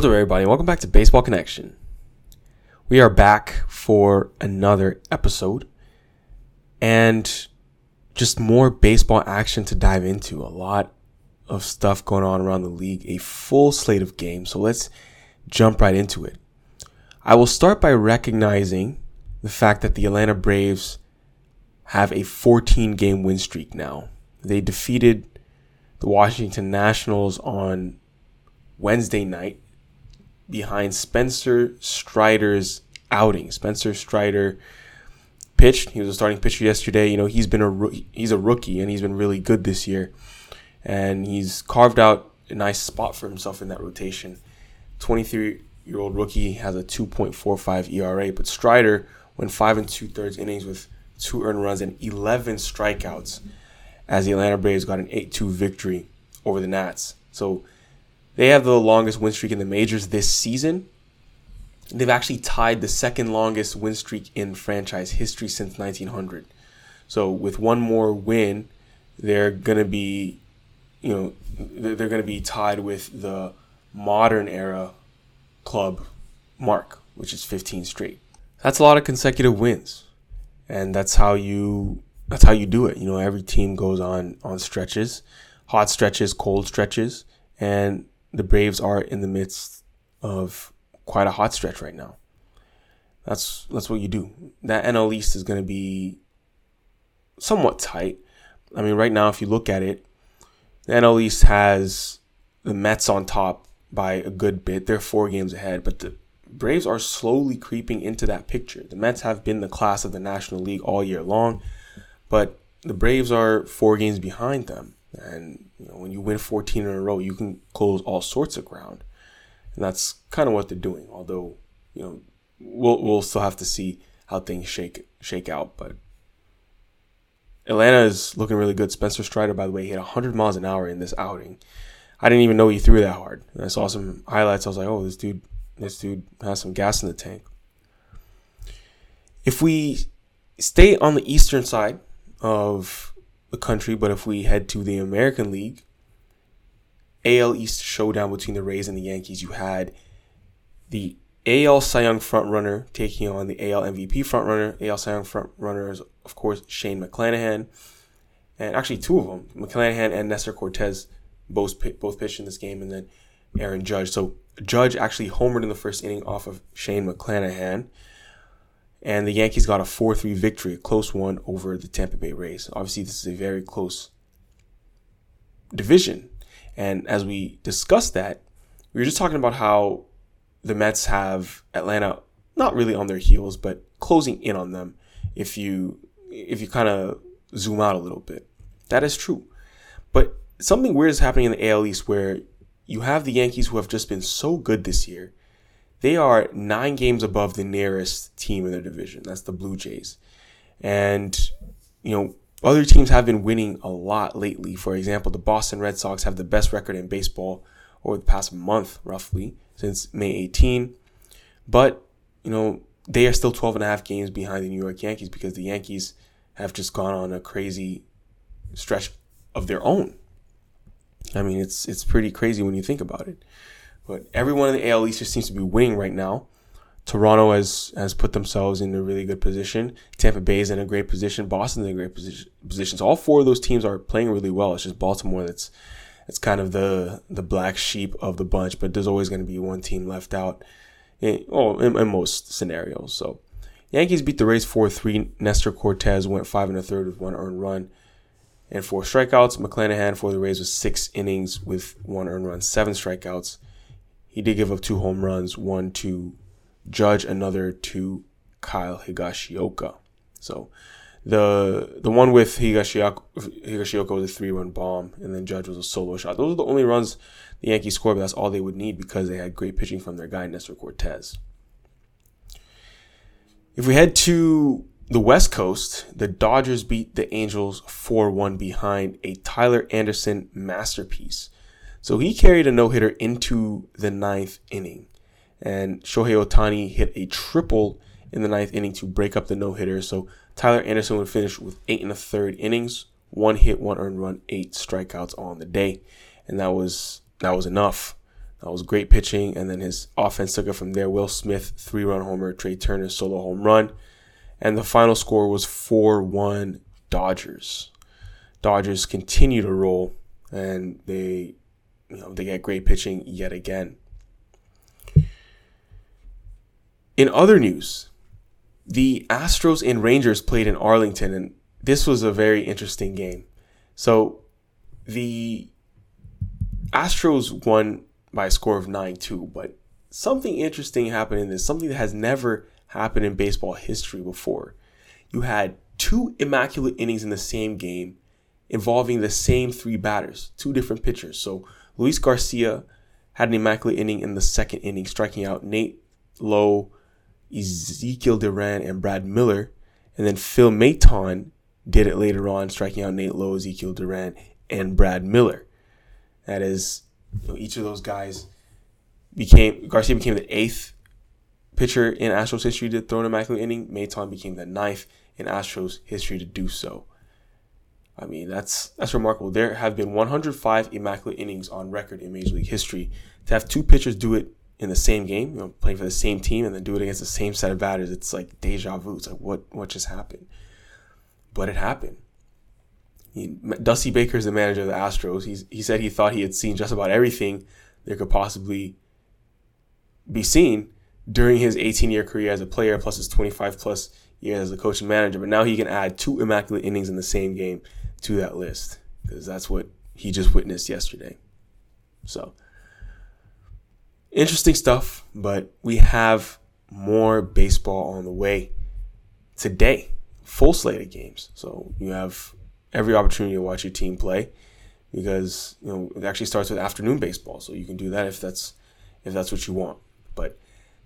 What's up, everybody? Welcome back to Baseball Connection. We are back for another episode and just more baseball action to dive into. A lot of stuff going on around the league, a full slate of games. So let's jump right into it. I will start by recognizing the fact that the Atlanta Braves have a 14 game win streak now. They defeated the Washington Nationals on Wednesday night behind Spencer Strider's outing. Spencer Strider pitched. He was a starting pitcher yesterday. You know, he's been a he's a rookie and he's been really good this year. And he's carved out a nice spot for himself in that rotation. 23-year-old rookie has a 2.45 ERA, but Strider went 5 and 2 thirds innings with two earned runs and 11 strikeouts as the Atlanta Braves got an 8-2 victory over the Nats. So they have the longest win streak in the majors this season. They've actually tied the second longest win streak in franchise history since 1900. So with one more win, they're gonna be, you know, they're gonna be tied with the modern era club mark, which is 15 straight. That's a lot of consecutive wins, and that's how you that's how you do it. You know, every team goes on on stretches, hot stretches, cold stretches, and the Braves are in the midst of quite a hot stretch right now. That's that's what you do. That NL East is going to be somewhat tight. I mean, right now, if you look at it, the NL East has the Mets on top by a good bit. They're four games ahead, but the Braves are slowly creeping into that picture. The Mets have been the class of the National League all year long, but the Braves are four games behind them. And you know, when you win 14 in a row, you can close all sorts of ground, and that's kind of what they're doing. Although, you know, we'll we'll still have to see how things shake shake out. But Atlanta is looking really good. Spencer Strider, by the way, hit 100 miles an hour in this outing. I didn't even know he threw that hard. And I saw some highlights. I was like, oh, this dude, this dude has some gas in the tank. If we stay on the eastern side of the country, but if we head to the American League, AL East showdown between the Rays and the Yankees, you had the AL Cy Young frontrunner taking on the AL MVP frontrunner. AL Cy Young frontrunner is, of course, Shane McClanahan. And actually, two of them, McClanahan and Nestor Cortes, both, both pitched in this game, and then Aaron Judge. So Judge actually homered in the first inning off of Shane McClanahan and the Yankees got a 4-3 victory, a close one over the Tampa Bay Rays. Obviously, this is a very close division. And as we discussed that, we were just talking about how the Mets have Atlanta not really on their heels, but closing in on them if you if you kind of zoom out a little bit. That is true. But something weird is happening in the AL East where you have the Yankees who have just been so good this year they are nine games above the nearest team in their division. That's the Blue Jays. And, you know, other teams have been winning a lot lately. For example, the Boston Red Sox have the best record in baseball over the past month, roughly, since May 18. But, you know, they are still 12 and a half games behind the New York Yankees because the Yankees have just gone on a crazy stretch of their own. I mean, it's it's pretty crazy when you think about it. But everyone in the AL East just seems to be winning right now. Toronto has has put themselves in a really good position. Tampa Bay is in a great position. Boston's in a great position. Positions. All four of those teams are playing really well. It's just Baltimore that's it's kind of the the black sheep of the bunch. But there's always going to be one team left out. In, oh, in, in most scenarios. So Yankees beat the Rays four three. Nestor Cortes went five and a third with one earned run and four strikeouts. McClanahan for the Rays was six innings with one earned run, seven strikeouts. He did give up two home runs, one to Judge, another to Kyle Higashioka. So the the one with Higashioka, Higashioka was a three run bomb, and then Judge was a solo shot. Those are the only runs the Yankees scored, but that's all they would need because they had great pitching from their guy Nestor Cortes. If we head to the West Coast, the Dodgers beat the Angels 4 1 behind a Tyler Anderson masterpiece. So he carried a no hitter into the ninth inning. And Shohei Ohtani hit a triple in the ninth inning to break up the no hitter. So Tyler Anderson would finish with eight and a third innings, one hit, one earned run, eight strikeouts on the day. And that was that was enough That was great pitching, and then his offense took it from there. Will Smith, three run homer, Trea Turner, solo home run. And the final score was 4 1 Dodgers. Dodgers continue to roll, and they, you know, they get great pitching yet again. In other news, the Astros and Rangers played in Arlington, and this was a very interesting game. So the Astros won by a score of 9 2, but something interesting happened in this, something that has never happened in baseball history before. You had two immaculate innings in the same game involving the same three batters, two different pitchers. So Luis Garcia had an immaculate inning in the second inning, striking out Nate Lowe, Ezekiel Duran, and Brad Miller. And then Phil Maton did it later on, striking out Nate Lowe, Ezekiel Duran, and Brad Miller. That is, you know, each of those guys became Garcia became the eighth pitcher in Astros history to throw an immaculate inning. Maton became the ninth in Astros history to do so. I mean, that's that's remarkable. There have been 105 immaculate innings on record in Major League history. To have two pitchers do it in the same game, you know, playing for the same team, and then do it against the same set of batters, it's like deja vu. It's like what what just happened? But it happened. He, Dusty Baker is the manager of the Astros. He's, he said he thought he had seen just about everything there could possibly be seen during his 18 year career as a player, plus his 25 plus years as a coach and manager. But now he can add two immaculate innings in the same game to that list because that's what he just witnessed yesterday. So, interesting stuff, but we have more baseball on the way today. Full slate of games. So, you have every opportunity to watch your team play because you know it actually starts with afternoon baseball, so you can do that if that's if that's what you want. But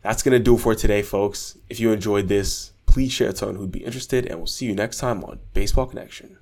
that's gonna do it for today, folks. If you enjoyed this, please share it to someone who'd be interested, and we'll see you next time on Baseball Connection.